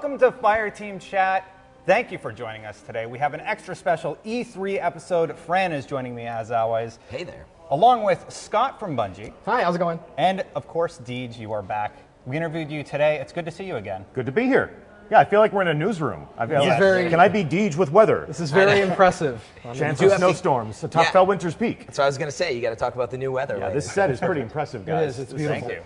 Welcome to Fireteam Chat. Thank you for joining us today. We have an extra special E3 episode. Fran is joining me as always, Hey there. along with Scott from Bungie, Hi, how's it going? and of course, Deej, you are back. We interviewed you today. It's good to see you again. Good to be here. Yeah, I feel like we're in a newsroom. I feel This is like, very- can I be Deej with weather? This is very impressive. I mean, Chance do of have to- snowstorms atop Yeah. Felwinter's Peak. So I was going to say, you got to talk about the new weather. Yeah, later. this set is pretty impressive, guys. is, it's beautiful. Thank you.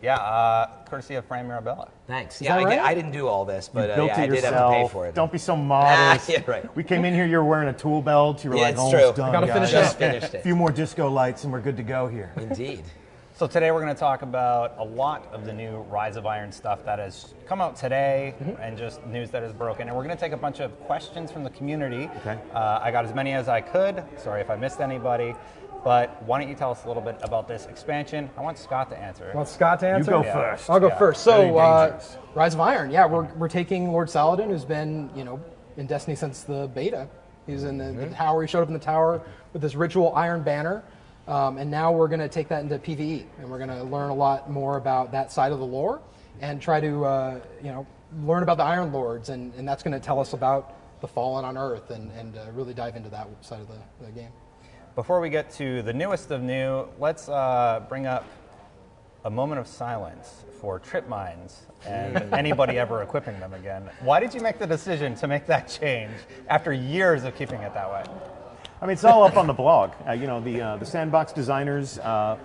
Yeah, uh, courtesy of Fran Mirabella. Thanks. that Yeah, I, right? I didn't do all this, but uh, Built yeah, it I did yourself. have to pay for it. Don't be so modest. yeah, right. We came in here, you were wearing a tool belt. You were Yeah, like, it's almost true. done. Gotta finish Just up. finished A few more disco lights and we're good to go here. Indeed. So today we're going to talk about a lot of the new Rise of Iron stuff that has come out today and just news that is broken. And we're going to take a bunch of questions from the community. Okay. Uh, I got as many as I could. Sorry if I missed anybody. But why don't you tell us a little bit about this expansion? I want Scott to answer. Want Scott to answer? You answer? go Yeah. first. I'll go Yeah. first. So, uh. Rise of Iron. Yeah, we're, we're taking Lord Saladin, who's been, you know, in Destiny since the beta. He's in the, the tower. He showed up in the tower with this ritual iron banner. Um, and now we're going to take that into PvE. And we're going to learn a lot more about that side of the lore and try to, uh, you know, learn about the Iron Lords. And, and that's going to tell us about the Fallen on Earth and, and uh, really dive into that side of the, the game. Before we get to the newest of new, let's uh, bring up a moment of silence for trip mines and anybody ever equipping them again. Why did you make the decision to make that change after years of keeping it that way? I mean, it's all up on the blog. Uh, you know, the, uh, the sandbox designers, uh,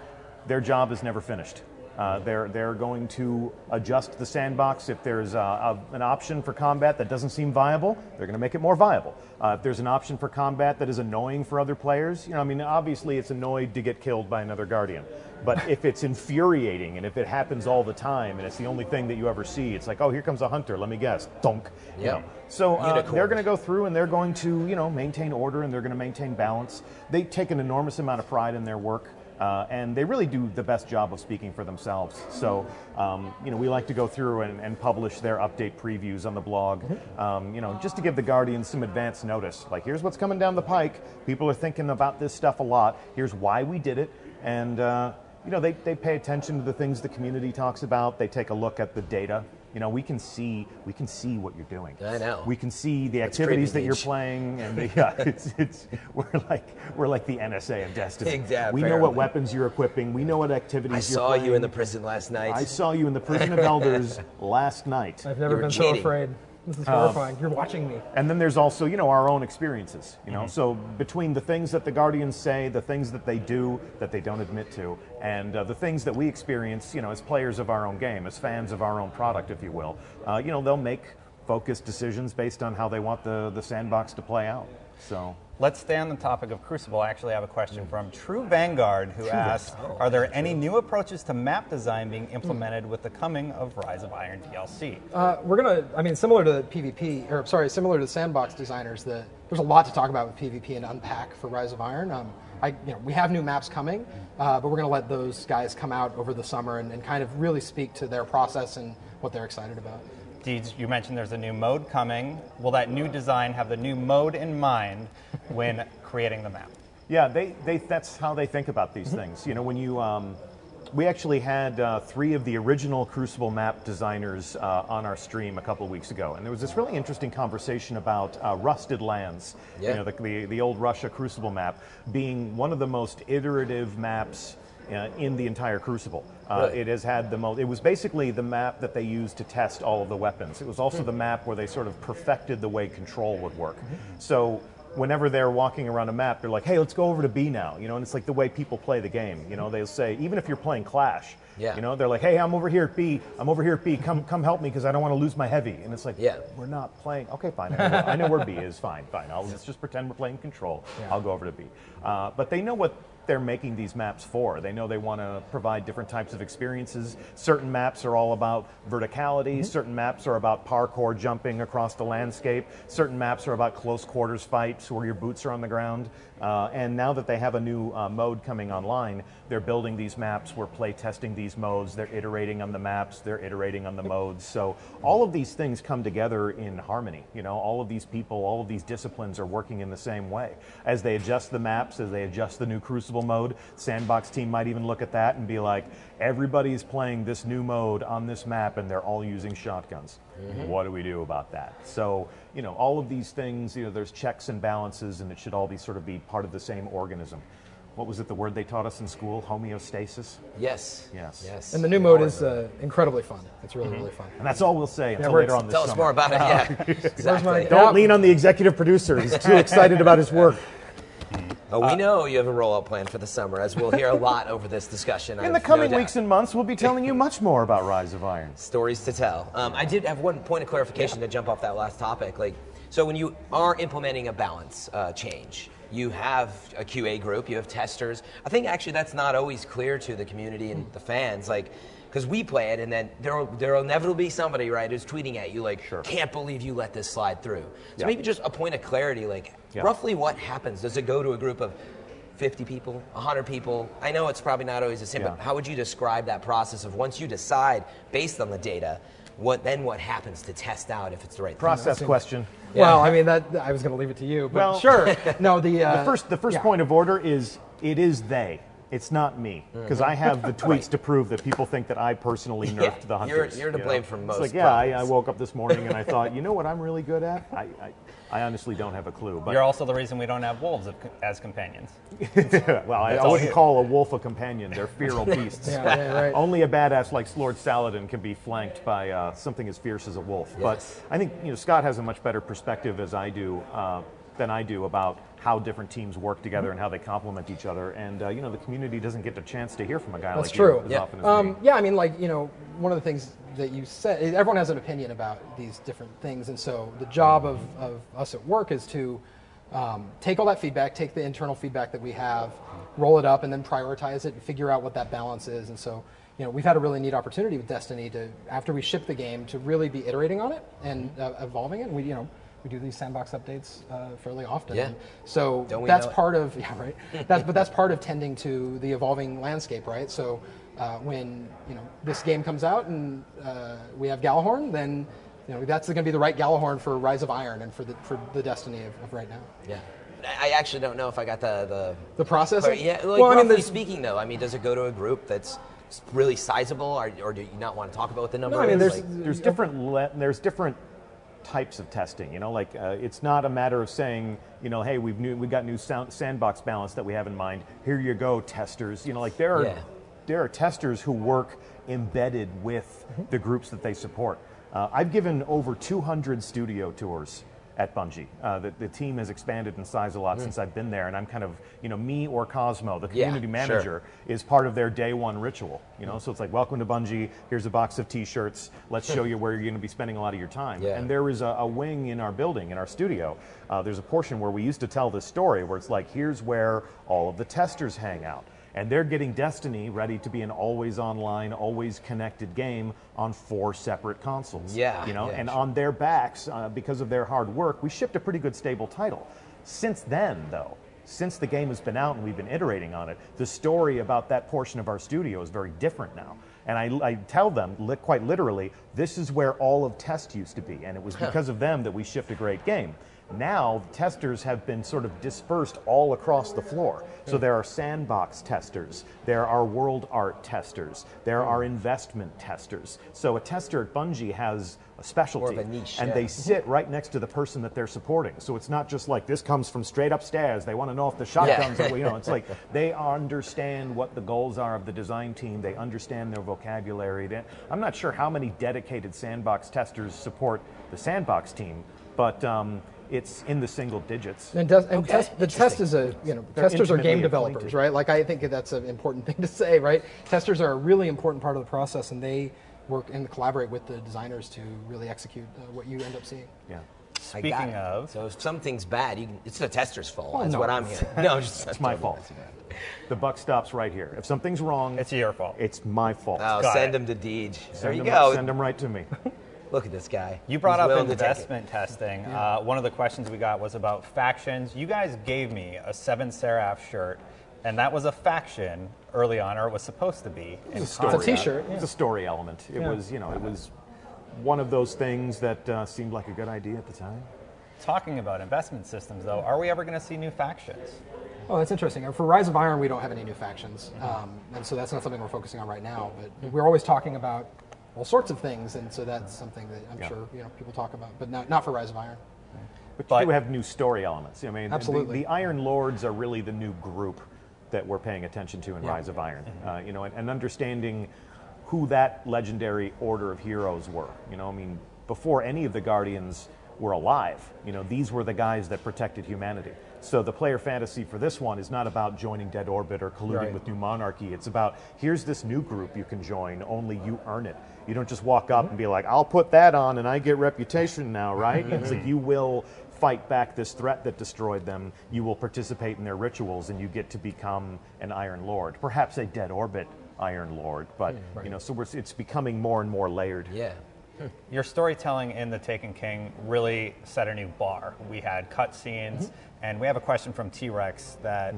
their job is never finished. Uh, they're, they're going to adjust the sandbox. If there's uh, a, an option for combat that doesn't seem viable, they're going to make it more viable. Uh, if there's an option for combat that is annoying for other players, you know, I mean, obviously it's annoyed to get killed by another guardian. But if it's infuriating and if it happens all the time and it's the only thing that you ever see, it's like, oh, here comes a hunter. Let me guess, donk. You Yeah. know. So uh, they're going to go through and they're going to, you know, maintain order and they're going to maintain balance. They take an enormous amount of pride in their work. Uh, and they really do the best job of speaking for themselves. So, um, you know, we like to go through and, and publish their update previews on the blog, um, you know, just to give the Guardians some advance notice. Like, here's what's coming down the pike. People are thinking about this stuff a lot. Here's why we did it. And, uh, you know, they, they pay attention to the things the community talks about. They take a look at the data. You know, we can see we can see what you're doing. I know. We can see the That's activities that you're playing, and the, yeah, it's, it's we're like we're like the NSA of Destiny. Exactly, We know what weapons you're equipping. We know what activities I you're eating. I saw playing. you in the prison last night. I saw you in the prison of elders last night. I've never were been cheating. so afraid. This is horrifying. You're watching me. And then there's also, you know, our own experiences. You know, Mm-hmm. so between the things that the Guardians say, the things that they do that they don't admit to, and uh, the things that we experience, you know, as players of our own game, as fans of our own product, if you will, uh, you know, they'll make focused decisions based on how they want the the sandbox to play out. So. Let's stay on the topic of Crucible. I actually have a question from True Vanguard who asks Are there any new approaches to map design being implemented with the coming of Rise of Iron DLC? Uh, we're gonna. I mean, similar to PvP, or sorry, similar to sandbox designers. The, there's a lot to talk about with PvP and unpack for Rise of Iron. Um, I, you know, we have new maps coming, uh, but we're gonna let those guys come out over the summer and, and kind of really speak to their process and what they're excited about. Deeds, you mentioned there's a new mode coming. Will that new design have the new mode in mind when creating the map? Yeah, they, they that's how they think about these things. You know, when you um, we actually had uh, three of the original Crucible map designers uh, on our stream a couple of weeks ago, and there was this really interesting conversation about uh, Rusted Lands. Yeah. You know, the, the the old Russia Crucible map being one of the most iterative maps. Uh, in the entire Crucible, uh, Really? it has had the most. It was basically the map that they used to test all of the weapons. It was also the map where they sort of perfected the way control would work. So whenever they're walking around a map, they're like, "Hey, let's go over to B now," you know. And it's like the way people play the game. You know, they'll say, even if you're playing Clash, Yeah. you know, they're like, "Hey, I'm over here at B. I'm over here at B. Come, come help me because I don't want to lose my heavy." And it's like, Yeah. we're not playing. Okay, fine. I know, I know where B is. Fine, fine. I'll let's just pretend we're playing Control. I'll go over to B. Uh, but they know what they're making these maps for. They know they want to provide different types of experiences. Certain maps are all about verticality, mm-hmm. certain maps are about parkour jumping across the landscape, certain maps are about close quarters fights where your boots are on the ground. Uh, and now that they have a new uh, mode coming online, they're building these maps, we're play testing these modes, they're iterating on the maps, they're iterating on the modes. So all of these things come together in harmony. You know, all of these people, all of these disciplines are working in the same way. As they adjust the maps, as they adjust the new Crucible Crucible mode. Sandbox team might even look at that and be like, everybody's playing this new mode on this map and they're all using shotguns. What do we do about that? So, you know, all of these things, you know, there's checks and balances and it should all be sort of be part of the same organism. What was it, the word they taught us in school? Homeostasis? Yes. Yes. Yes. And the new mode is uh, incredibly fun. It's really, really fun. And that's all we'll say until we're later on this Tell us more about it. Yeah. exactly. Don't lean on the executive producer. He's too excited about his work. Oh, we know you have a rollout plan for the summer, as we'll hear a lot over this discussion. In the coming weeks and months, we'll be telling you much more about Rise of Iron. stories to tell. Um, I did have one point of clarification to jump off that last topic. Like, so when you are implementing a balance uh, change, you have a QA group, you have testers. I think actually that's not always clear to the community and the fans. Like, because we play it, and then there there will inevitably be somebody right who's tweeting at you like, sure. "Can't believe you let this slide through." So Yeah. maybe just a point of clarity, like Yeah. roughly what happens? Does it go to a group of 50 people, 100 people? I know it's probably not always the same, but how would you describe that process of once you decide based on the data, what then what happens to test out if it's the right thing? Process question. Well, I mean, that I was going to leave it to you, but Well- sure. No, the, uh, The first, the first yeah. point of order is it is they. It's not me because I have the tweets to prove that people think that I personally nerfed Yeah, the you're- hunters. you're to you blame know? for It's most like, yeah, I, I woke up this morning and I thought, you know what I'm really good at? I, I, I honestly don't have a clue. But You're also the reason we don't have wolves as companions. well, I, I wouldn't you. call a wolf a companion. They're feral beasts. Yeah, yeah, right. Only a badass like Lord Saladin can be flanked by uh, something as fierce as a wolf. Yes. But I think you know Scott has a much better perspective as I do uh, than I do about how different teams work together and how they complement each other. And uh, you know the community doesn't get a chance to hear from a guy That's like true. you as Yeah. often as Um, me. yeah, I mean, like you know, one of the things that you said, everyone has an opinion about these different things, and so the job of, of us at work is to um, take all that feedback, take the internal feedback that we have, roll it up, and then prioritize it and figure out what that balance is. And so, you know, we've had a really neat opportunity with Destiny to, after we ship the game, to really be iterating on it and uh, evolving it. And we, you know. We do these sandbox updates uh, fairly often. Yeah. So that's know it? part of yeah right. That's but that's part of tending to the evolving landscape, right? So uh, when you know this game comes out and uh, we have Gjallarhorn, then you know that's going to be the right Gjallarhorn for Rise of Iron and for the for the Destiny of, of right now. Yeah. I I actually don't know if I got the the. The process. Yeah, like well, I mean, roughly speaking, though, I mean, does it go to a group that's really sizable, or, or do you not want to talk about what the number I mean, there's- Like- there's different le- there's different types of testing. You know, like uh, it's not a matter of saying, you know, hey, we've new we got new sound, sandbox balance that we have in mind. Here you go, testers. You know, like there are Yeah. there are testers who work embedded with the groups that they support. Uh, I've given over 200 studio tours at Bungie. Uh, the, the team has expanded in size a lot since I've been there, and I'm kind of, you know, me or Cosmo, the Yeah, community sure. manager, is part of their day one ritual. You know, so it's like, welcome to Bungie. Here's a box of T-shirts. Let's show you where you're going to be spending a lot of your time. Yeah. And there is a, a wing in our building, in our studio. Uh, there's a portion where we used to tell this story, where it's like, here's where all of the testers hang out. And they're getting Destiny ready to be an always online, always connected game on four separate consoles. Yeah, You know, yeah, and sure. on their backs, uh, because of their hard work, we shipped a pretty good stable title. Since then, though, since the game has been out and we've been iterating on it, the story about that portion of our studio is very different now. And I, I tell them, li- quite literally, this is where all of test used to be, and it was because of them that we shipped a great game. Now, testers have been sort of dispersed all across the floor. So there are sandbox testers, there are world art testers, there are investment testers. So a tester at Bungie has a specialty, a niche, and yeah. they sit right next to the person that they're supporting. So it's not just like this comes from straight upstairs. They want to know if the shotguns are, you know, it's like they understand what the goals are of the design team. They understand their vocabulary. They- I'm not sure how many dedicated sandbox testers support the sandbox team, but um, it's in the single digits. And, does, and Okay, test, the test is a you know testers are game developers, acquainted. right? Like I think that's an important thing to say, right? Testers are a really important part of the process, and they work and collaborate with the designers to really execute uh, what you end up seeing. Yeah. I got Speaking it. of- so if something's bad, you can, it's the tester's fault. Oh, That's no. what I'm hearing. No, just It's my fault. The buck stops right here. If something's wrong, It's your fault. it's my fault. Oh, Got send it. him to Deej. There you him, go. Send them right to me. Look at this guy. You brought He's up willing to take it. investment testing. Uh, one of the questions we got was about factions. You guys gave me a Seven Seraph shirt, and that was a faction early on, or it was supposed to be. in It's a concept. t-shirt. It was a story element. It Yeah. was, you know, it was one of those things that uh, seemed like a good idea at the time. Talking about investment systems, though, are we ever going to see new factions? Oh, that's interesting. For Rise of Iron, we don't have any new factions, um, and so that's not something we're focusing on right now. But we're always talking about all sorts of things, and so that's something that I'm Yeah. sure you know people talk about, but not, not for Rise of Iron. But, But- you do have new story elements. I mean, the- Absolutely. The, Iron Lords are really the new group that we're paying attention to in Yeah. Rise of Iron. Uh, you know, and, and understanding who that legendary order of heroes were. You know, I mean, before any of the Guardians were alive, you know, these were the guys that protected humanity. So the player fantasy for this one is not about joining Dead Orbit or colluding Right. with New Monarchy. It's about here's this new group you can join, only you earn it. You don't just walk up and be like, I'll put that on and I get reputation now, right? It's like you will fight back this threat that destroyed them. You will participate in their rituals and you get to become an Iron Lord, perhaps a Dead Orbit Iron Lord. But hmm. you know, so we're, it's becoming more and more layered. Yeah. Your storytelling in The Taken King really set a new bar. We had cutscenes, and we have a question from T Rex that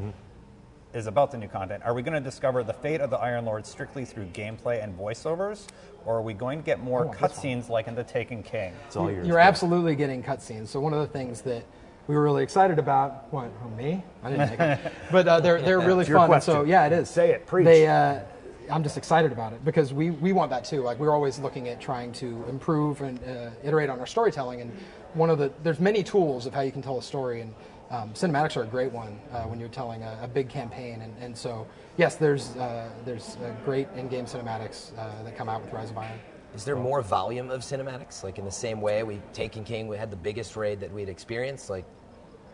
is about the new content. Are we going to discover the fate of the Iron Lord strictly through gameplay and voiceovers, or are we going to get more I want cutscenes like in The Taken King? It's all yours. You're absolutely getting cutscenes. So one of the things that we were really excited about, what, oh, me? I didn't make them. But uh, they're, they're really fun. And so yeah, it is. Say it, preach. They, uh, I'm just excited about it because we, we want that too. Like we're always looking at trying to improve and uh, iterate on our storytelling. And one of the, there's many tools of how you can tell a story and um, cinematics are a great one uh, when you're telling a, a big campaign. And, and so yes, there's, uh, there's uh, great in-game cinematics uh, that come out with Rise of Iron. Is there more volume of cinematics? Like in the same way we Taken King, we had the biggest raid that we'd experienced. Like,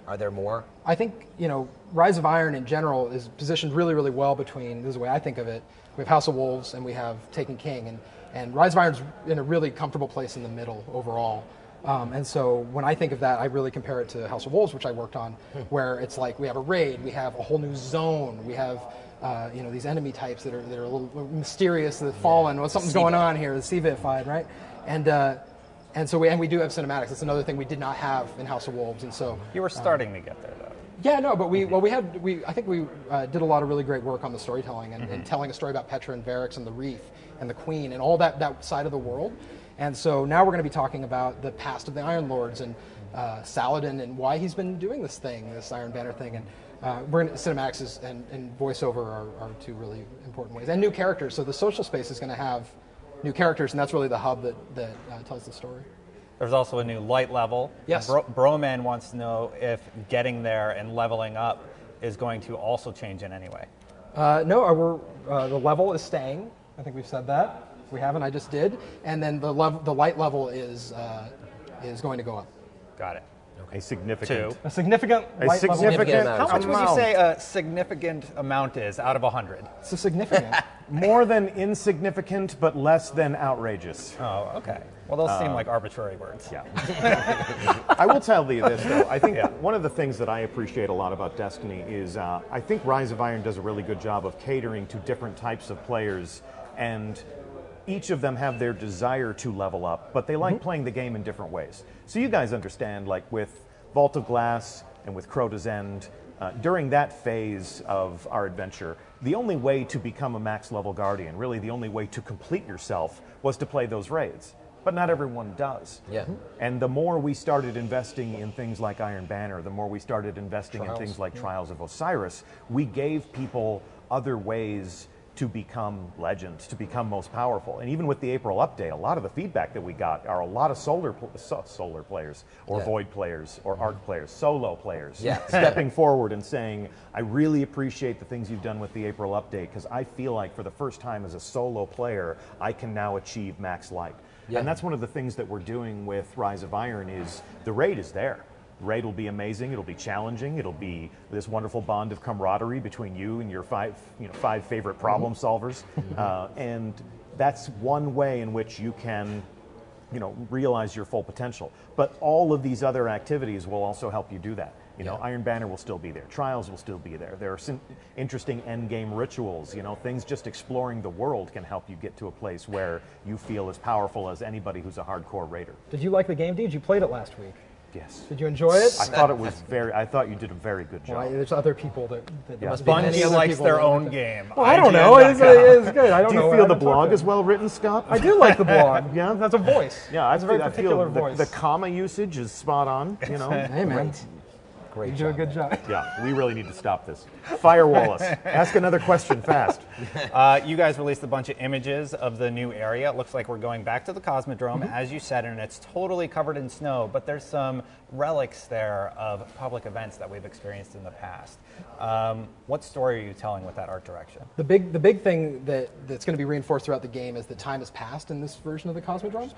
are there more? I think you know Rise of Iron in general is positioned really, really well between. This is the way I think of it. We have House of Wolves and we have Taken King, and and Rise of Iron's in a really comfortable place in the middle overall. Um, and so when I think of that, I really compare it to House of Wolves, which I worked on, where it's like we have a raid, we have a whole new zone, we have uh, you know these enemy types that are that are a little mysterious, the fallen. Well, something's going on here, the Sevified, right? And uh, and so we and we do have cinematics. That's another thing we did not have in House of Wolves, and so You were starting to get there, though. Yeah, no, but we well we had we I think we uh, did a lot of really great work on the storytelling and, and telling a story about Petra and Variks and the Reef and the Queen and all that that side of the world. And so now we're going to be talking about the past of the Iron Lords and uh, Saladin and why he's been doing this thing, this Iron Banner thing. And uh, we're gonna, cinematics is, and, and voiceover are, are two really important ways, and new characters. So the social space is going to have new characters, and that's really the hub that that uh, tells the story. There's also a new light level. Yes. Bro- Broman wants to know if getting there and leveling up is going to also change in any way. Uh, no, we're, uh, the level is staying. I think we've said that. If we haven't, I just did. And then the level, the light level is uh, is going to go up. Got it. A significant. Two. A significant A light significant- level. amount How much would you say a significant amount is out of 100? It's a significant. More than insignificant, but less than outrageous. Oh, okay. Well, those seem like arbitrary words. Yeah. I will tell you this, though. I think one of the things that I appreciate a lot about Destiny is uh, I think Rise of Iron does a really good job of catering to different types of players, and each of them have their desire to level up, but they like playing the game in different ways. So you guys understand, like with Vault of Glass and with Crota's End, uh, during that phase of our adventure, the only way to become a max level guardian, really the only way to complete yourself, was to play those raids. But not everyone does. Yeah. And the more we started investing in things like Iron Banner, the more we started investing Trials, in things like Trials of Osiris, we gave people other ways to become legends, to become most powerful. And even with the April update, a lot of the feedback that we got are a lot of solar pl- so- solar players or Yeah. void players or arc players, solo players, Yeah. stepping forward and saying, "I really appreciate the things you've done with the April update because I feel like for the first time as a solo player, I can now achieve max light." Yeah. And that's one of the things that we're doing with Rise of Iron is the raid is there. Raid will be amazing. It'll be challenging. It'll be this wonderful bond of camaraderie between you and your five, you know, five favorite problem solvers. Uh, and that's one way in which you can, you know, realize your full potential. But all of these other activities will also help you do that. You know, Yeah. Iron Banner will still be there. Trials will still be there. There are some interesting end game rituals. You know, things just exploring the world can help you get to a place where you feel as powerful as anybody who's a hardcore raider. Did you like the game, Deej? You played it last week. Yes. Did you enjoy it? I thought it was very. I thought you did a very good Well, I- job. there's other people that. that Yeah. must be many Bungie likes their own like game. Well, I don't know. It's, IGN.com. it's good. I don't Do you know. feel the blog is well written, Scott? I do like the blog. Yeah? that's a voice. Yeah, that's it's a very feel, I particular feel the, voice. the comma usage is spot on. You know, hey man, Great You do a good man. job. Yeah, we really need to stop this. Fire Wallace, ask another question fast. Uh, you guys released a bunch of images of the new area. It looks like we're going back to the Cosmodrome, Mm-hmm. as you said, and it's totally covered in snow, but there's some relics there of public events that we've experienced in the past. Um, what story are you telling with that art direction? The big, the big thing that, that's going to be reinforced throughout the game is that time has passed in this version of the Cosmodrome,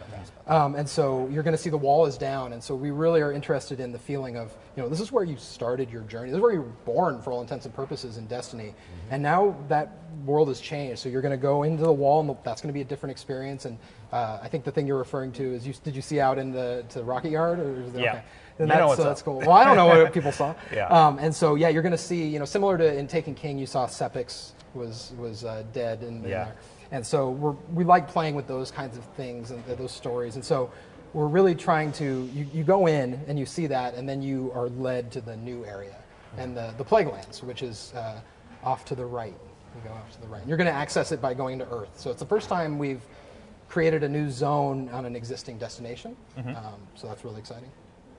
um, and so you're going to see the wall is down, and so we really are interested in the feeling of, you know, this is where you started your journey. This is where you were born for all intents and purposes in Destiny, and now that world has changed. So you're going to go into the wall, and that's going to be a different experience. And uh, I think the thing you're referring to is, you, did you see out in the to Rocket Yard? Or Yeah. Okay. Then You that's, so that's cool. Well, I don't know what people saw. Yeah. Um, and so yeah, you're going to see, you know, similar to in Taken King, you saw Sepiks was was uh, dead in, in Yeah. there. And so we're, we like playing with those kinds of things and those stories. And so we're really trying to, you, you go in and you see that, and then you are led to the new area and the, the Plague Lands, which is uh, off to the right. You go off to the right. And you're going to access it by going to Earth. So it's the first time we've created a new zone on an existing destination. Mm-hmm. Um, so that's really exciting.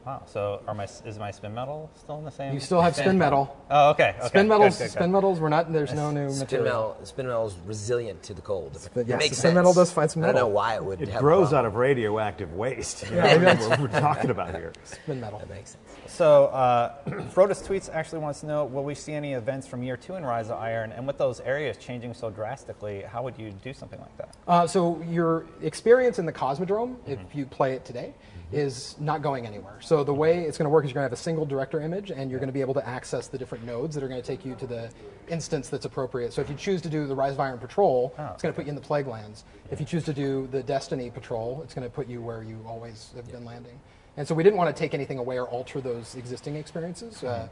Wow. So, are my is my spin metal still in the same? You still have spin metal. Oh, okay. okay. Spin metals, good, good. spin metals. We're not. There's no new Spin material. metal, spin metal is resilient to the cold. Spin- yes, Makes the spin sense. metal does find some metal. I don't know why it would. It have grows out of radioactive waste. Yeah, maybe That's what we're talking about here. Spin metal. That makes sense. So, uh, Frodus Tweets actually wants to know Will we see any events from year two in Rise of Iron? And with those areas changing so drastically, how would you do something like that? Uh, so your experience in the Cosmodrome, if Mm-hmm. you play it today, is not going anywhere. So the way it's going to work is you're going to have a single director image, and you're going to be able to access the different nodes that are going to take you to the instance that's appropriate. So if you choose to do the Rise of Iron Patrol, Oh, it's going to put you in the Plague Lands. If you choose to do the Destiny Patrol, it's going to put you where you always have been landing. And so we didn't want to take anything away or alter those existing experiences. Uh,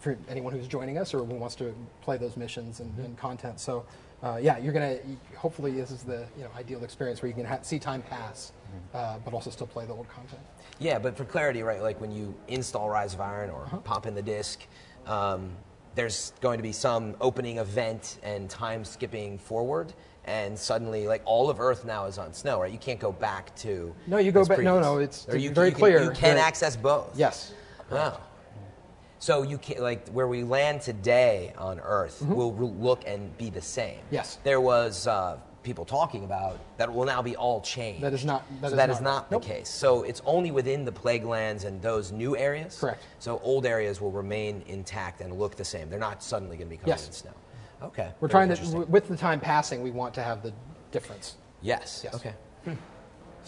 for anyone who's joining us or who wants to play those missions and, and content. So, uh, yeah, you're gonna. Hopefully, this is the you know ideal experience where you can ha- see time pass, uh, but also still play the old content. Yeah, but for clarity, right? Like when you install Rise of Iron or Uh-huh. pop in the disc, um, there's going to be some opening event and time skipping forward, and suddenly, like all of Earth now is on snow, right? You can't go back to. No, you go back- no, no, it's Or you, very you can- clear You can that- access both. Yes. Oh. So you can like where we land today on Earth will re- look and be the same. Yes. There was uh, people talking about that will now be all changed. That is not- that so is that is not- not nope. the case. So it's only within the plague lands and those new areas. Correct. So old areas will remain intact and look the same. They're not suddenly going to be covered Yes. in snow. Okay. We're Very trying to, with the time passing, we want to have the difference. Yes. Yes. Okay. Hmm.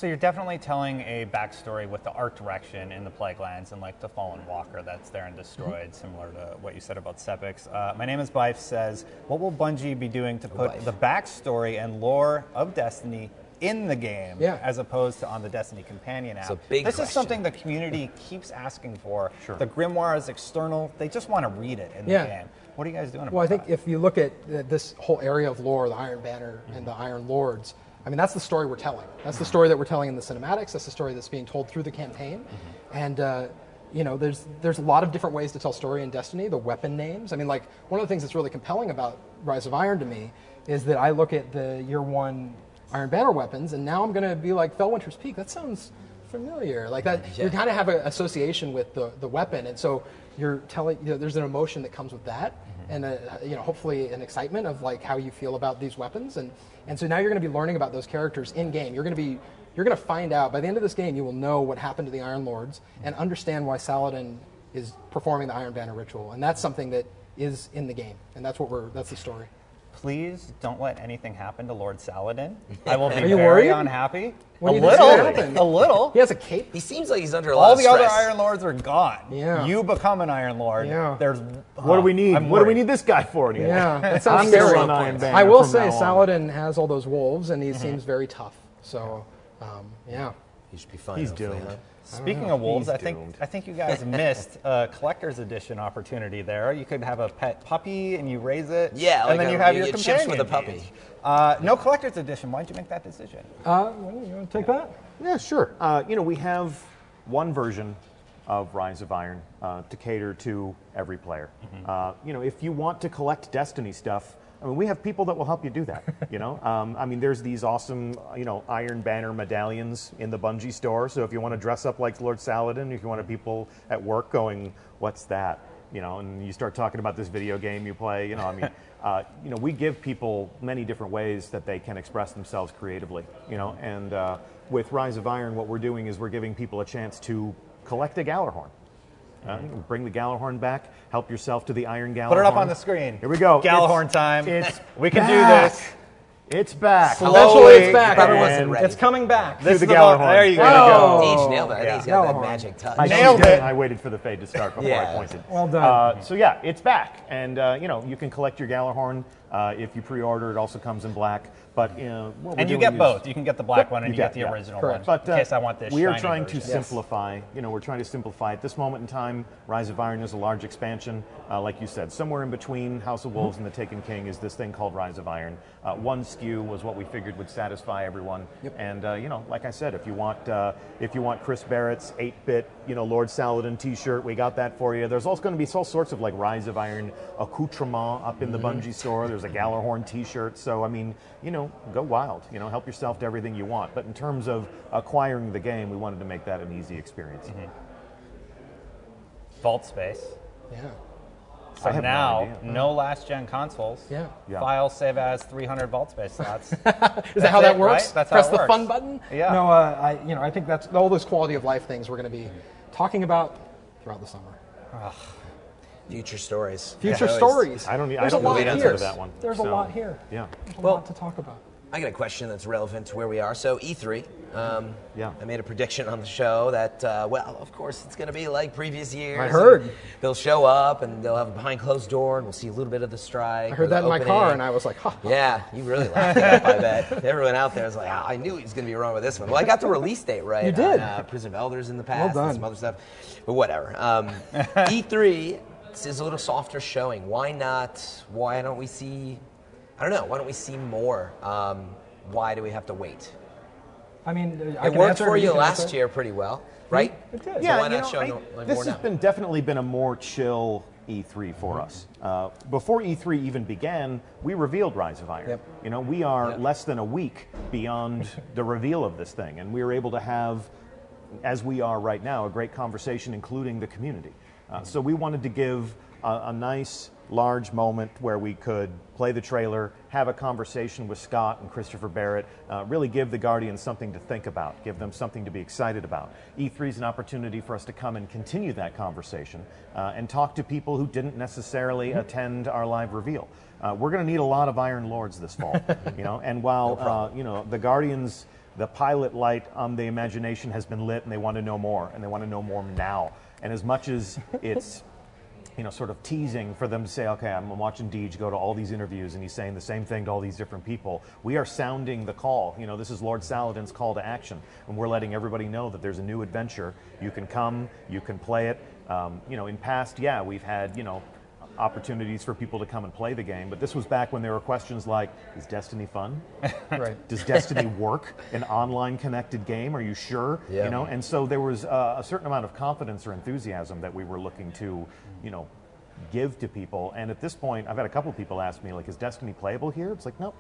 So, you're definitely telling a backstory with the art direction in the Plague Lands and like the Fallen Walker that's there and destroyed, similar to what you said about Sepiks. Uh, my name is Bife says, What will Bungie be doing to put Bife. the backstory and lore of Destiny in the game Yeah. as opposed to on the Destiny Companion app? this is something the community keeps asking for. Sure. The Grimoire is external, they just want to read it in Yeah. the game. What are you guys doing about it? Well, I think that? if you look at uh, this whole area of lore, the Iron Banner and the Iron Lords, I mean, that's the story we're telling. That's the story that we're telling in the cinematics. That's the story that's being told through the campaign. And, uh, you know, there's, there's a lot of different ways to tell story in Destiny. The weapon names. I mean, like, one of the things that's really compelling about Rise of Iron to me is that I look at the year one Iron Banner weapons, and now I'm going to be like, Felwinter's Peak, that sounds familiar. Like that, you kind of have an association with the, the weapon, and so you're telling. You know, there's an emotion that comes with that, mm-hmm. and a, you know, hopefully an excitement of like how you feel about these weapons, and and so now you're going to be learning about those characters in game. You're going to be you're going to find out by the end of this game. You will know what happened to the Iron Lords mm-hmm. and understand why Saladin is performing the Iron Banner ritual, and that's something that is in the game, and that's what we're that's the story. Please don't let anything happen to Lord Saladin. I will be Are you very worried? unhappy. What a you think's little, gonna happen? a little. He has a cape. He seems like he's under a lot All of the other stress. Iron Lords are gone. Yeah. You become an Iron Lord. Yeah. There's. What do we need? I'm What do we worried. need this guy for anymore? Yeah, that sounds I'm gonna scary. run Iron Banner I will from say now on. Saladin has all those wolves, and he seems very tough. So, um, yeah. He should be fine. He's hopefully, doomed. huh? Speaking of wolves, He's I think doomed. I think you guys missed a collector's edition opportunity there. You could have a pet puppy and you raise it. Yeah, like and then a- you have you your get chips companion with a puppy. piece. Uh, no collector's edition. Why'd you make that decision? Uh, well, you want to take that? Yeah, sure. Uh, you know, we have one version of Rise of Iron uh, to cater to every player. Uh, you know, if you want to collect Destiny stuff, I mean, we have people that will help you do that. You know, um, I mean, there's these awesome, you know, Iron Banner medallions in the Bungie store. So if you want to dress up like Lord Saladin, if you want to people at work going, "What's that?" You know, and you start talking about this video game you play. You know, I mean, uh, you know, we give people many different ways that they can express themselves creatively. You know, and uh, with Rise of Iron, what we're doing is we're giving people a chance to collect a Gjallarhorn. Uh, bring the Gjallarhorn back. Help yourself to the Iron Gjallarhorn. Put it up on the screen. Here we go. Gjallarhorn It's- time. It's we can back. do this. It's back. Eventually, it's back. Probably wasn't ready. It's coming back. This the is the Gjallarhorn. There you go. Oh. Deej nailed it. I he's got that magic touch. I Nailed did. it. I waited for the fade to start before Yeah. I pointed. Well done. Uh, so yeah, it's back, and uh, you know you can collect your Gjallarhorn uh, if you pre-order. It also comes in black, but you know, what we're And you get both. You can get the black Yep, one and you you, get- get, the yeah. original Correct. one. But in uh, case I want this we are trying to version. simplify. You know, we're trying to simplify. At this moment in time, Rise of Iron is a large expansion, uh, like you said. Somewhere in between House of Wolves and the Taken King is this thing called Rise of Iron. Uh, one SKU was what we figured would satisfy everyone. And uh, you know, like I said, if you want uh, if you want Chris Barrett's 8-bit, you know, Lord Saladin T-shirt, we got that for you. There's also going to be all sorts of like Rise of Iron accoutrement up in the Bungie store. There's a Gjallarhorn T-shirt. So I mean, you know, go wild. You know, help yourself to everything you want. But in terms of acquiring the game, we wanted to make that an easy experience. Mm-hmm. Vault space. Yeah. So I have no now, idea. no, mm-hmm. last gen consoles. Yeah. Yeah. File save as 300 vault space slots. Is that That's how that it, works? right? That's how Press it the fun button. Yeah. No, uh, I you know I think that's all those quality of life things we're going to be mm-hmm. talking about throughout the summer. Future stories. Future Always- stories. I don't need- I don't know the answer here. to that one, There's a lot here. yeah. There's a Well- lot to talk about. I got a question that's relevant to where we are. So E3, um, Yeah. I made a prediction on the show that, uh, well, of course, it's going to be like previous years. I heard. They'll show up and they'll have a behind closed door, and we'll see a little bit of the strike. I heard that in my car, and I was like, ha. Yeah, you really laughed it up, I bet. Everyone out there is like, "Ah, I knew he was going to be wrong with this one. Well, I got the release date right. You did. On, uh, Prison of Elders in the past well done. and some other stuff. But whatever. Um, E3 is a little softer showing. Why not? Why don't we see, I don't know, why don't we see more? Um, why do we have to wait? I mean, I It can worked for you last answer. year pretty well, right? It did. So Yeah, why you not know, show I- no, like this more has now? been definitely been a more chill E3 for Mm-hmm. us. Uh, before E3 even began, we revealed Rise of Iron. Yep. You know, we are Yep. less than a week beyond the reveal of this thing, and we were able to have, as we are right now, a great conversation, including the community. Uh, so we wanted to give a, a nice, large moment where we could play the trailer, have a conversation with Scott and Christopher Barrett, uh, really give the Guardians something to think about, give them something to be excited about. E3 is an opportunity for us to come and continue that conversation uh, and talk to people who didn't necessarily attend our live reveal. Uh, we're going to need a lot of Iron Lords this fall, you know. And while uh, you know the Guardians, the pilot light on the imagination has been lit, and they want to know more, and they want to know more now. And as much as it's you know, sort of teasing for them to say, okay, I'm watching Deej go to all these interviews and he's saying the same thing to all these different people. We are sounding the call. You know, this is Lord Saladin's call to action, and we're letting everybody know that there's a new adventure. You can come, you can play it. Um, you know, in past, yeah, we've had, you know, opportunities for people to come and play the game, but this was back when there were questions like, is Destiny fun? Right. Does Destiny work? An online connected game? Are you sure? Yeah. You know, and so there was uh, a certain amount of confidence or enthusiasm that we were looking to, you know, give to people. And at this point, I've had a couple people ask me, like, is Destiny playable here? It's like, no.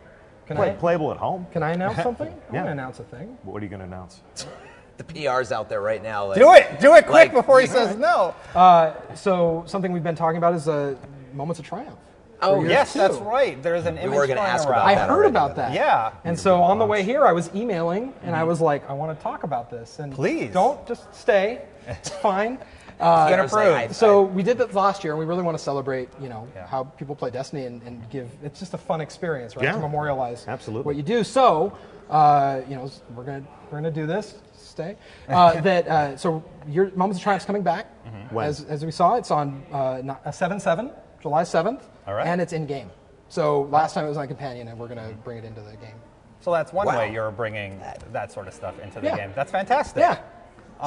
Can Play, I- playable at home. Can I announce something? I'm Yeah. going to announce a thing. What are you going to announce? the PR's out there right now. Like, Do it. Do it quick Like- before he says no. Uh, so something we've been talking about is uh, moments of triumph. Oh, Yes, too. that's right. There's an image were gonna ask around. about I that heard already, about that. Yeah. And so on the way here, I was emailing, and I was like, I want to talk about this. And Please. don't just stay. It's fine. Uh, I was like, I- so we did that last year, and we really want to celebrate, you know, Yeah. how people play Destiny and, and give. It's just a fun experience, right? Yeah. To memorialize Absolutely. what you do. So, uh, you know, we're gonna we're gonna do this. Stay. Uh, that uh, so your Moments of Triumph's coming back. When? As, as we saw, it's on uh, uh, seven seven, July seventh. All right. And it's in game. So last time it was on Companion, and we're gonna bring it into the game. So that's one Wow. way you're bringing that sort of stuff into the Yeah. game. That's fantastic. Yeah.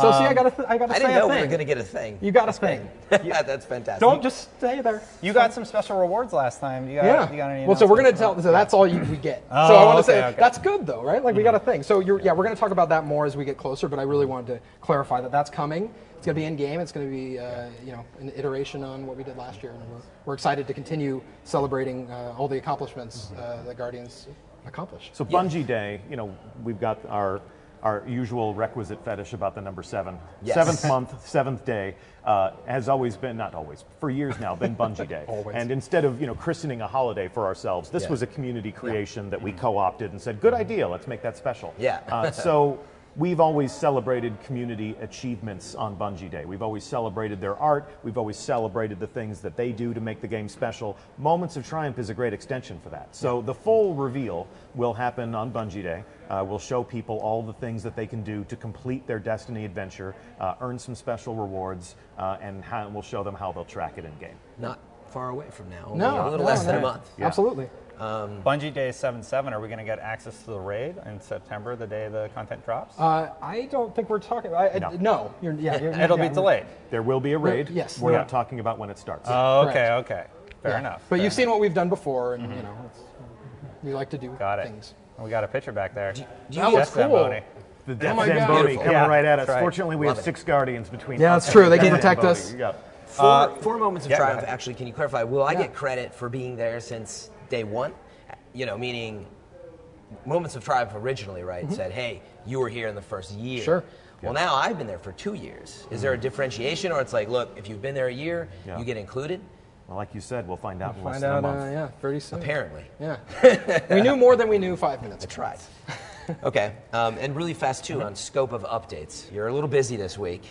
So see, I got to I got to I say didn't know a we thing. were going to get a thing. You got a thing. yeah, that's fantastic. Don't just stay there. You got some special rewards last time. You got, Yeah. You got any well, so we're going to tell. So that's all you, we get. Oh, so I want to okay, say okay. that's good though, right? Like we got a thing. So you're, yeah, we're going to talk about that more as we get closer. But I really wanted to clarify that that's coming. It's going to be in game. It's going to be uh, you know an iteration on what we did last year, and we're, we're excited to continue celebrating uh, all the accomplishments uh, that Guardians accomplished. So Bungie Day, you know, we've got our our usual requisite fetish about the number seven. Yes. Seventh month, seventh day uh, has always been not always for years now been Bungie Day. Always. And instead of you know christening a holiday for ourselves, this Yeah. was a community creation that we co-opted and said, good idea, let's make that special. Yeah. Uh, so. We've always celebrated community achievements on Bungie Day. We've always celebrated their art. We've always celebrated the things that they do to make the game special. Moments of Triumph is a great extension for that. So the full reveal will happen on Bungie Day. Uh, we'll show people all the things that they can do to complete their Destiny adventure, uh, earn some special rewards, uh, and how, we'll show them how they'll track it in game. Not far away from now. Only No, a little no, less than no. a month. Yeah. Absolutely. Bungie Day 7 7. Are we going to get access to the raid in September, the day the content drops? Uh, I don't think we're talking. I, I, No. no. You're, yeah, you're, It'll yeah, be delayed. There will be a raid. yes. We're Yeah. not talking about when it starts. Oh, okay, correct. okay. Fair yeah. enough. But fair you've seen what we've done before, and you know, it's, we like to do Got it. things. We got a picture back there. you- That was Jeff cool. Zamboni. The Death my God. Zamboni Beautiful. coming Yeah, right at us. right. Fortunately, we Love have it. six guardians between Yeah, us Yeah, that's true. They can Death protect us. Yeah. For, for moments of yeah, triumph, actually, can you clarify? Will I get credit for being there since day one? You know, meaning moments of triumph originally, right? Said, hey, you were here in the first year. Mm-hmm. Sure. Well, now I've been there for two years. Is there a differentiation, or it's like, look, if you've been there a year, Yeah. you get included? Well, like you said, we'll find out in less Find than a out, month. uh, yeah, pretty soon. Apparently. Yeah. we knew more than we knew five minutes I tried. okay, um, and really fast too on scope of updates. You're a little busy this week.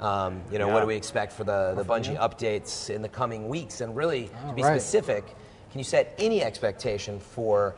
Um, you know, what do we expect for the, the Bungie updates in the coming weeks? And really, to be right. specific, can you set any expectation for,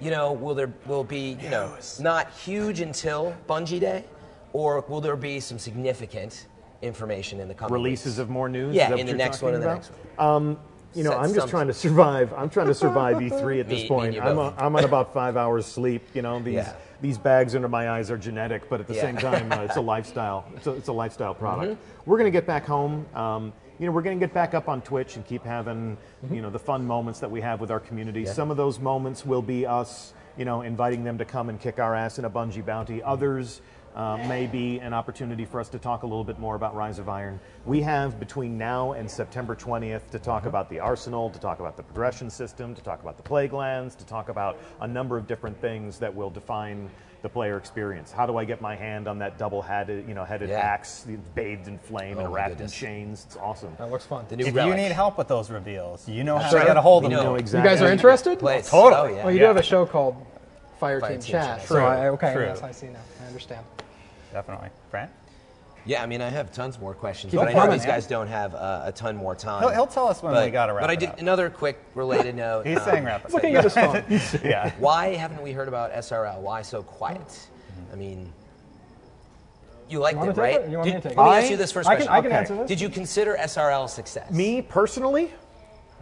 you know, will there will be, you know, not huge until Bungie Day, or will there be some significant information in the coming Releases weeks? of more news. Yeah, in the you're next one talking and the next one. You know, Set I'm just some- trying to survive. I'm trying to survive E3 at Me- this me point. and I'm, both. a, I'm on about five hours sleep. You know, these Yeah. these bags under my eyes are genetic, but at the Yeah. same time, uh, it's a lifestyle. It's a, it's a lifestyle product. Mm-hmm. We're going to get back home. Um, you know, we're going to get back up on Twitch and keep having, Mm-hmm. you know, the fun moments that we have with our community. Some of those moments will be us, you know, inviting them to come and kick our ass in a Bungie Bounty. Others uh, may be an opportunity for us to talk a little bit more about Rise of Iron. We have between now and September 20th to talk about the arsenal, to talk about the progression system, to talk about the plague lands, to talk about a number of different things that will define the player experience. How do I get my hand on that double-headed, you know, headed Yeah. axe bathed in flame Oh and wrapped goodness. in chains? It's awesome. That looks fun. The new If relic. you need help with those reveals, you know how Sure. to get a hold of them. know know You guys are interested? Place. Totally. Oh, yeah. Well, you Yeah. do have a show called Fire, Fire Team, Team Chat. Chat. So True. I, okay, True. yes, I see now. I understand. Definitely. Fran? Yeah, I mean, I have tons more questions, Keep but I know coming, these man. guys don't have uh, a ton more time. He'll- he'll tell us when but, we gotta wrap But I did up. another quick related note. He's um, saying wrap it. Looking at his phone. Yeah. Why haven't we heard about SRL? Why so quiet? I mean, you liked wanna it, take right? it? You want me Did- to take let it? me I- ask you this first I can, question. I can Okay. answer this. Did you consider SRL success? Me personally,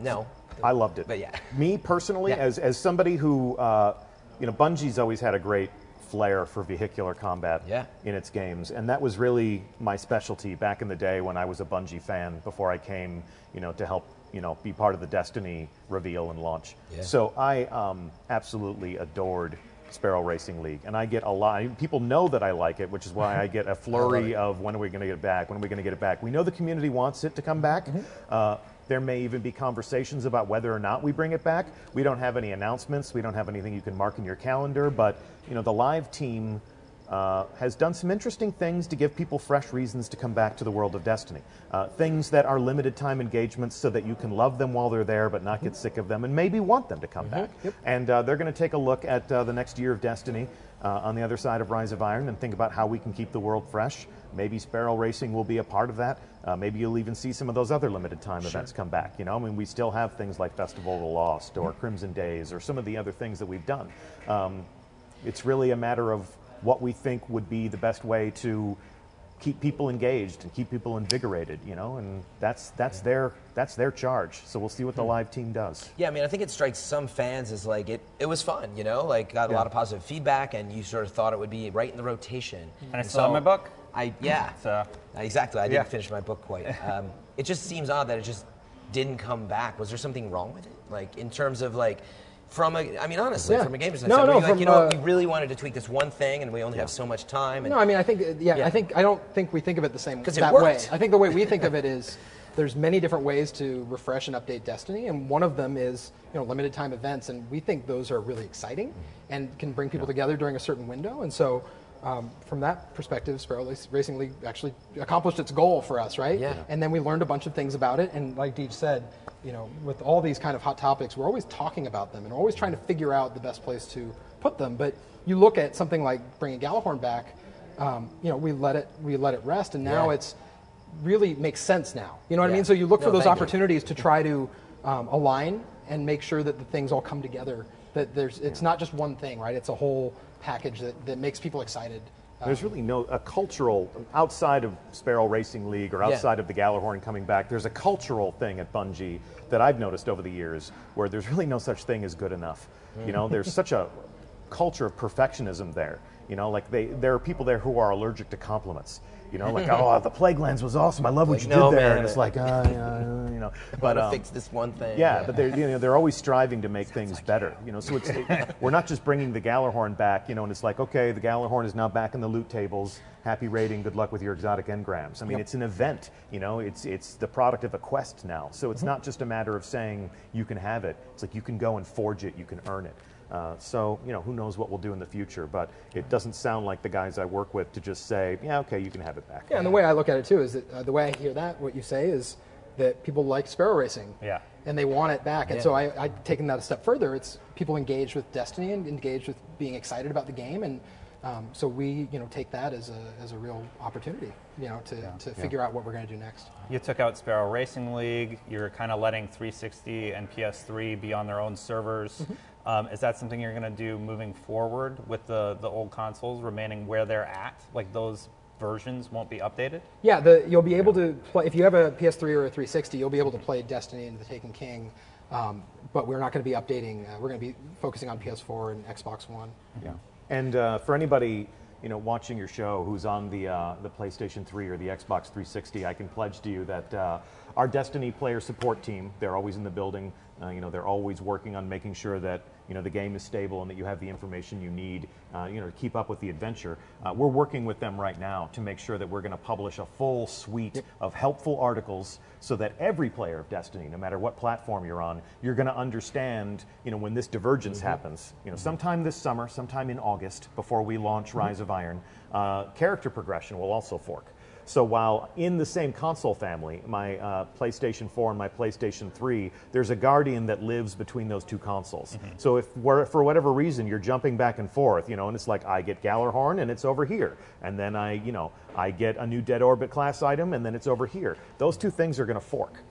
No. I loved it. But yeah. Me personally, Yeah. as, as somebody who, uh, you know, Bungie's always had a great flair for vehicular combat Yeah. in its games, and that was really my specialty back in the day when I was a Bungie fan before I came, you know, to help, you know, be part of the Destiny reveal and launch. Yeah. So I um, absolutely adored Sparrow Racing League, and I get a lot. People know that I like it, which is why I get a flurry of when are we going to get it back? When are we going to get it back? We know the community wants it to come back. Mm-hmm. Uh, there may even be conversations about whether or not we bring it back. We don't have any announcements. We don't have anything you can mark in your calendar. But you know, the live team uh, has done some interesting things to give people fresh reasons to come back to the world of Destiny. Uh, things that are limited time engagements, so that you can love them while they're there, but not get sick of them, and maybe want them to come back. And uh, they're going to take a look at uh, the next year of Destiny. Uh, on the other side of Rise of Iron, and think about how we can keep the world fresh. Maybe Sparrow Racing will be a part of that. Uh, maybe you'll even see some of those other limited time events come back. You know, I mean, we still have things like Festival of the Lost or Crimson Days or some of the other things that we've done. Um, it's really a matter of what we think would be the best way to keep people engaged and keep people invigorated. You know, and that's that's their that's their charge. So we'll see what the live team does. Yeah, I mean, I think it strikes some fans as like it. It was fun, you know, like got a lot of positive feedback, and you sort of thought it would be right in the rotation. And I still have my book. I yeah. So- exactly. I didn't Yeah. finish my book quite. Um, it just seems odd that it just didn't come back. Was there something wrong with it? Like in terms of like. From a, I mean, honestly, Yeah. from a gamer's No, no, you're like, you know, what, uh, we really wanted to tweak this one thing, and we only have so much time. And No, I mean, I think, uh, yeah, Yeah. I think, I don't think we think of it the same that way. I think the way we think of it is there's many different ways to refresh and update Destiny, and one of them is, you know, limited time events, and we think those are really exciting and can bring people together during a certain window. And so, um, from that perspective, Sparrow Racing League actually accomplished its goal for us, right? Yeah. And then we learned a bunch of things about it, and like Deej said, you know, with all these kind of hot topics, we're always talking about them and always trying to figure out the best place to put them. But you look at something like bringing Gjallarhorn back, um, you know, we let it we let it rest, and now Yeah. it's really makes sense now. You know what I mean? So you look for those thank you. opportunities to try to um, align and make sure that the things all come together. That there's it's not just one thing, right? It's a whole package that, that makes people excited. There's really no a cultural outside of Sparrow Racing League or Yeah. outside of the Gjallarhorn coming back. There's a cultural thing at Bungie that I've noticed over the years where there's really no such thing as good enough. You know, there's such a culture of perfectionism there. You know, like they there are people there who are allergic to compliments. You know, like oh the Plaguelands was awesome. I love what Like, you no, did there. man, and it's like uh, yeah, you know, but um, fix this one thing. yeah, but they're you know they're always striving to make things better. You know, so it's we're not just bringing the Gjallarhorn back. You know, and it's like okay, the Gjallarhorn is now back in the loot tables. Happy rating. Good luck with your exotic engrams. I mean, it's an event. You know, it's it's the product of a quest now. So it's not just a matter of saying you can have it. It's like you can go and forge it. You can earn it. Uh, so you know, who knows what we'll do in the future? But it doesn't sound like the guys I work with to just say, yeah, okay, you can have it back. Yeah, and the way I look at it too is that uh, the way I hear that, what you say is that people like Sparrow Racing. Yeah. And they want it back. And Yeah. so I, I've taken that a step further. It's people engaged with Destiny and engaged with being excited about the game. And um, so we, you know, take that as a, as a real opportunity, you know, to, to figure out what we're going to do next. You took out Sparrow Racing League. You're kind of letting 360 and PS3 be on their own servers. Um, is that something you're going to do moving forward with the, the old consoles remaining where they're at? Like those versions won't be updated? Yeah, the, you'll be able to play, if you have a PS3 or a 360, you'll be able to play Destiny and The Taken King. Um, but we're not going to be updating, uh, we're going to be focusing on PS4 and Xbox One. Yeah. And uh, for anybody you know watching your show who's on the uh, the PlayStation 3 or the Xbox 360, I can pledge to you that uh, our Destiny player support team they're always in the building. Uh, you know they're always working on making sure that you know the game is stable and that you have the information you need uh, you know to keep up with the adventure. Uh, we're working with them right now to make sure that we're going to publish a full suite of helpful articles so that every player of Destiny, no matter what platform you're on, you're going to understand, you know, when this divergence happens, you know, sometime this summer, sometime in August, before we launch Rise of Iron, uh, character progression will also fork. So while in the same console family, my uh, PlayStation 4 and my PlayStation 3, there's a guardian that lives between those two consoles. So if we're, for whatever reason you're jumping back and forth, you know, and it's like I get Gjallarhorn and it's over here, and then I, you know, I get a new Dead Orbit class item and then it's over here. Those two things are going to fork.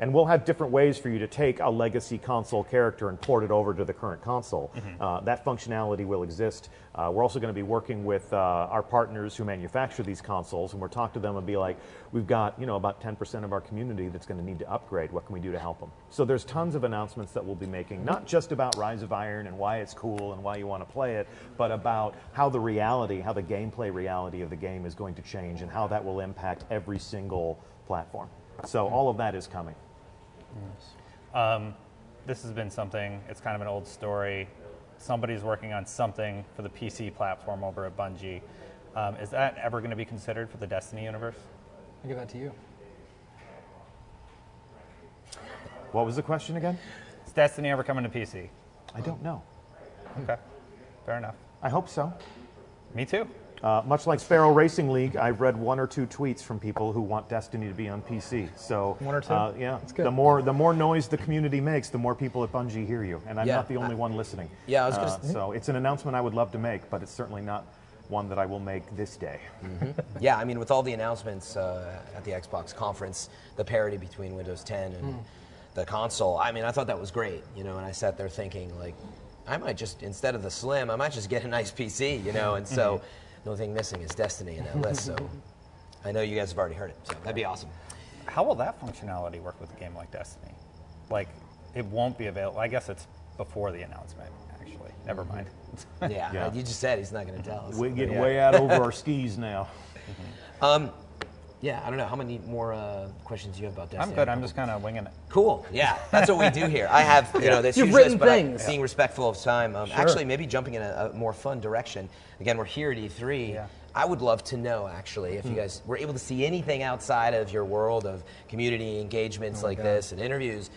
And we'll have different ways for you to take a legacy console character and port it over to the current console. Uh, that functionality will exist. Uh, we're also going to be working with uh, our partners who manufacture these consoles, and we'll talk to them and be like, we've got you know about 10% of our community that's going to need to upgrade. What can we do to help them? So there's tons of announcements that we'll be making, not just about Rise of Iron and why it's cool and why you want to play it, but about how the reality, how the gameplay reality of the game is going to change and how that will impact every single platform. So all of that is coming. Um, this has been something, it's kind of an old story. Somebody's working on something for the PC platform over at Bungie. Um, is that ever going to be considered for the Destiny universe? I'll give that to you. What was the question again? Is Destiny ever coming to PC? I don't know. Okay, fair enough. I hope so. Me too. Uh, much like Sparrow Racing League, I've read one or two tweets from people who want Destiny to be on PC. So One or two? Uh, yeah, good. the more the more noise the community makes, the more people at Bungie hear you, and I'm Yeah. not the only one listening. Yeah, I was gonna Uh, so it's an announcement I would love to make, but it's certainly not one that I will make this day. Yeah, I mean, with all the announcements uh, at the Xbox conference, the parity between Windows 10 and the console, I mean, I thought that was great, you know, and I sat there thinking, like, I might just, instead of the Slim, I might just get a nice PC, you know, and so the only thing missing is Destiny in that list, so I know you guys have already heard it, so that'd be awesome. How will that functionality work with a game like Destiny? Like, it won't be available. I guess it's before the announcement. Actually. actually. Never mind. Yeah, Yeah. you just said he's not going to tell us. We're getting Yeah. way out over our skis now. Um, yeah, I don't know how many more uh, questions you have about Destiny. I'm good. I'm just kind of winging it. Cool. Yeah, that's what we do here. I have, you know, this You've written list, but I'm things. being respectful of time. Um, Actually, maybe jumping in a, a more fun direction. Again, we're here at E3. Yeah. I would love to know, actually, Hmm. if you guys were able to see anything outside of your world of community engagements Oh like this and interviews.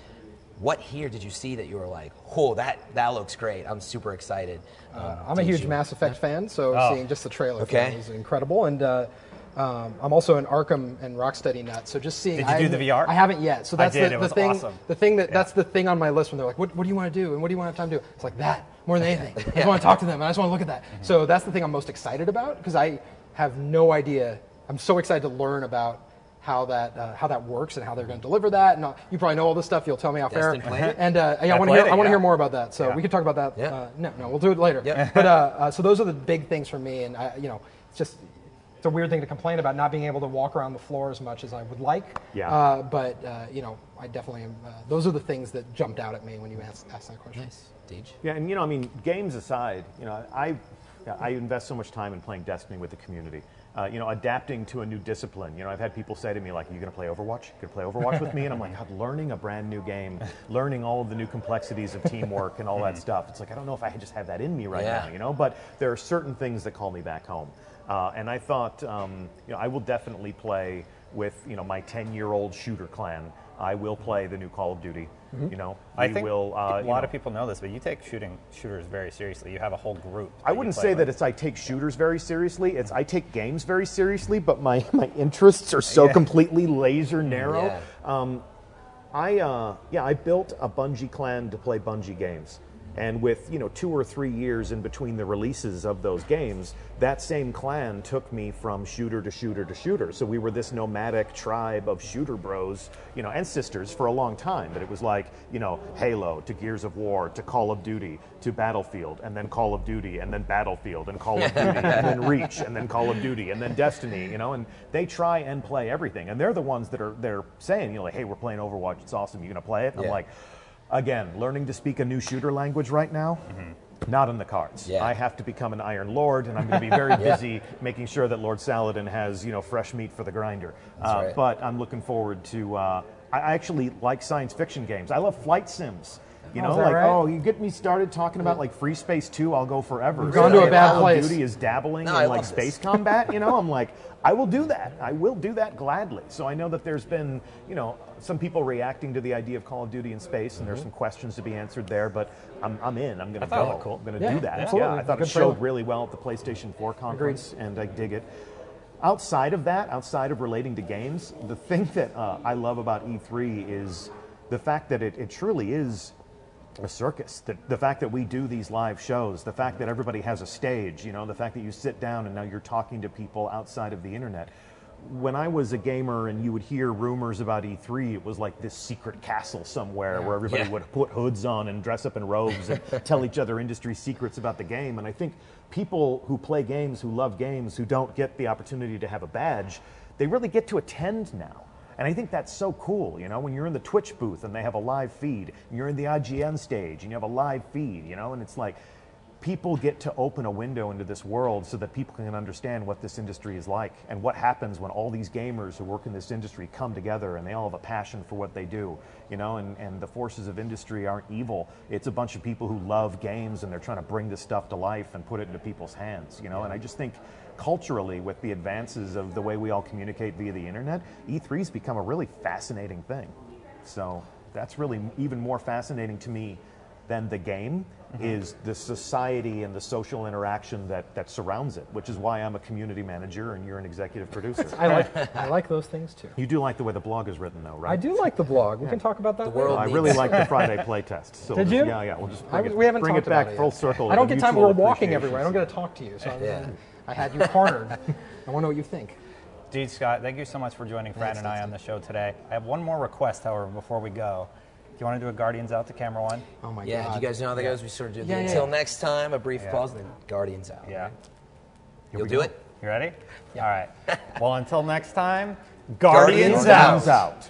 What here did you see that you were like, oh, that that looks great. I'm super excited. Um, Uh, I'm a huge you- Mass Effect fan, so Oh. seeing just the trailer Okay. it was incredible. And uh, um, I'm also an Arkham and Rocksteady nut, so just seeing. Did you I do the VR? I haven't yet. So I that's did. the, It the was thing. awesome. The thing that Yeah. that's the thing on my list when they're like, "What, what do you want to do? And what do you want to have time to do?" It's like that more than anything. I just want to talk to them, and I just want to look at that. Mm-hmm. So that's the thing I'm most excited about because I have no idea. I'm so excited to learn about. How that uh, how that works and how they're going to deliver that and uh, you probably know all this stuff. You'll tell me off air. Destin played? And uh, yeah, I I want to hear it, I want to yeah. hear more about that. So Yeah. we could talk about that. Yeah. Uh, no, no, we'll do it later. Yep. But uh, uh, so those are the big things for me, and I, you know, it's just it's a weird thing to complain about not being able to walk around the floor as much as I would like. Yeah. Uh, but uh, you know, I definitely am. Uh, those are the things that jumped out at me when you asked, asked that question. Nice. Deej. Yeah, and you know, I mean, games aside, you know, I, I invest so much time in playing Destiny with the community. Uh, you know, adapting to a new discipline. You know, I've had people say to me like, "Are you going to play Overwatch? You going to play Overwatch with me?" And I'm like, God, learning a brand new game, learning all of the new complexities of teamwork and all that stuff. It's like I don't know if I just have that in me right Yeah. now. You know, but there are certain things that call me back home. Uh, and I thought, um, you know, I will definitely play with you know my 10-year-old shooter clan. I will play the new Call of Duty. You know, I think will. Uh, a you lot know, of people know this, but you take shooting shooters very seriously. You have a whole group. I wouldn't say with. that it's I take shooters very seriously. It's I take games very seriously, but my, my interests are so Yeah. completely laser narrow. Yeah. Um, I uh, yeah, I built a Bungie clan to play Bungie games. And with you know two or three years in between the releases of those games, that same clan took me from shooter to shooter to shooter. So we were this nomadic tribe of shooter bros, you know, and sisters for a long time. But it was like you know Halo to Gears of War to Call of Duty to Battlefield, and then Call of Duty, and then Battlefield, and Call of Duty, and then Reach, and then Call of Duty, and then Destiny. You know, and they try and play everything, and they're the ones that are they're saying, you know, like, hey, we're playing Overwatch, it's awesome. You gonna play it? And I'm like. Again, learning to speak a new shooter language right now, not in the cards. Yeah. I have to become an Iron Lord, and I'm going to be very busy making sure that Lord Saladin has you know fresh meat for the grinder. Uh, right. But I'm looking forward to. Uh, I I actually like science fiction games. I love flight sims. You Oh, know, that like right? oh, you get me started talking about like Free Space Two, I'll go forever. You've gone to a bad Call place. Duty is dabbling No, I in like space combat. You know, I'm like, I will do that. I will do that gladly. So I know that there's been, you know, some people reacting to the idea of Call of Duty in space, and there's Mm-hmm. some questions to be answered there. But I'm, I'm in. I'm going to go. cool. I'm going to Yeah, do that. absolutely. Yeah, I thought Good it showed really well at the PlayStation 4 conference, and I dig it. Outside of that, outside of relating to games, the thing that uh, I love about E3 is the fact that it, it truly is a circus. The, the fact that we do these live shows, the fact that everybody has a stage, you know, the fact that you sit down and now you're talking to people outside of the internet. When I was a gamer and you would hear rumors about E3, it was like this secret castle somewhere where everybody Yeah. would put hoods on and dress up in robes and tell each other industry secrets about the game. And I think people who play games, who love games, who don't get the opportunity to have a badge, they really get to attend now. And I think that's so cool, you know, when you're in the Twitch booth and they have a live feed, and you're in the IGN stage and you have a live feed, you know, and it's like people get to open a window into this world so that people can understand what this industry is like and what happens when all these gamers who work in this industry come together and they all have a passion for what they do, you know, and, and the forces of industry aren't evil. It's a bunch of people who love games and they're trying to bring this stuff to life and put it into people's hands, you know, and I just think culturally with the advances of the way we all communicate via the internet, E3's become a really fascinating thing. So that's really even more fascinating to me than the game mm-hmm. is the society and the social interaction that, that surrounds it, which is why I'm a community manager and you're an executive producer. I like I like those things too. you do like the way the blog is written, though, right? I do like the blog. We can talk about that. The world later. I really like the Friday playtest. So Did we'll you? Yeah, yeah. We'll just I, bring it, we haven't bring talked it back about it full yet. circle. I don't get time. mutual We're walking everywhere. I don't get to talk to you, so I- Yeah. I had you cornered. I want to know what you think. Dude, Scott, thank you so much for joining Fran and I on the show today. I have one more request, however, before we go. Do you want to do a Guardians out to camera one? Oh my yeah, god! Yeah, you guys know how that goes? We sort of do. Yeah, the, yeah. Until next time, a brief yeah. pause, and then Guardians out. Yeah. Right? You'll do go. it. You ready? Yeah. All right. well, until next time, Guardians, Guardians out. out.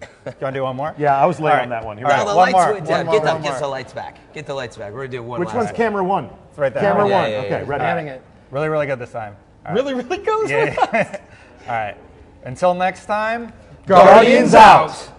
Do you want to do one more? Yeah, I was late right. on that one. Here All right. No, one, more. One, more, get, the, more. get, the, lights back. Get the lights back. We're gonna do one. Which one's camera one? It's right there. Camera one. Okay, ready. Adding it. Really, really good this time. Really, really good. Yeah. All right. Until next time, Guardians, Guardians out. out.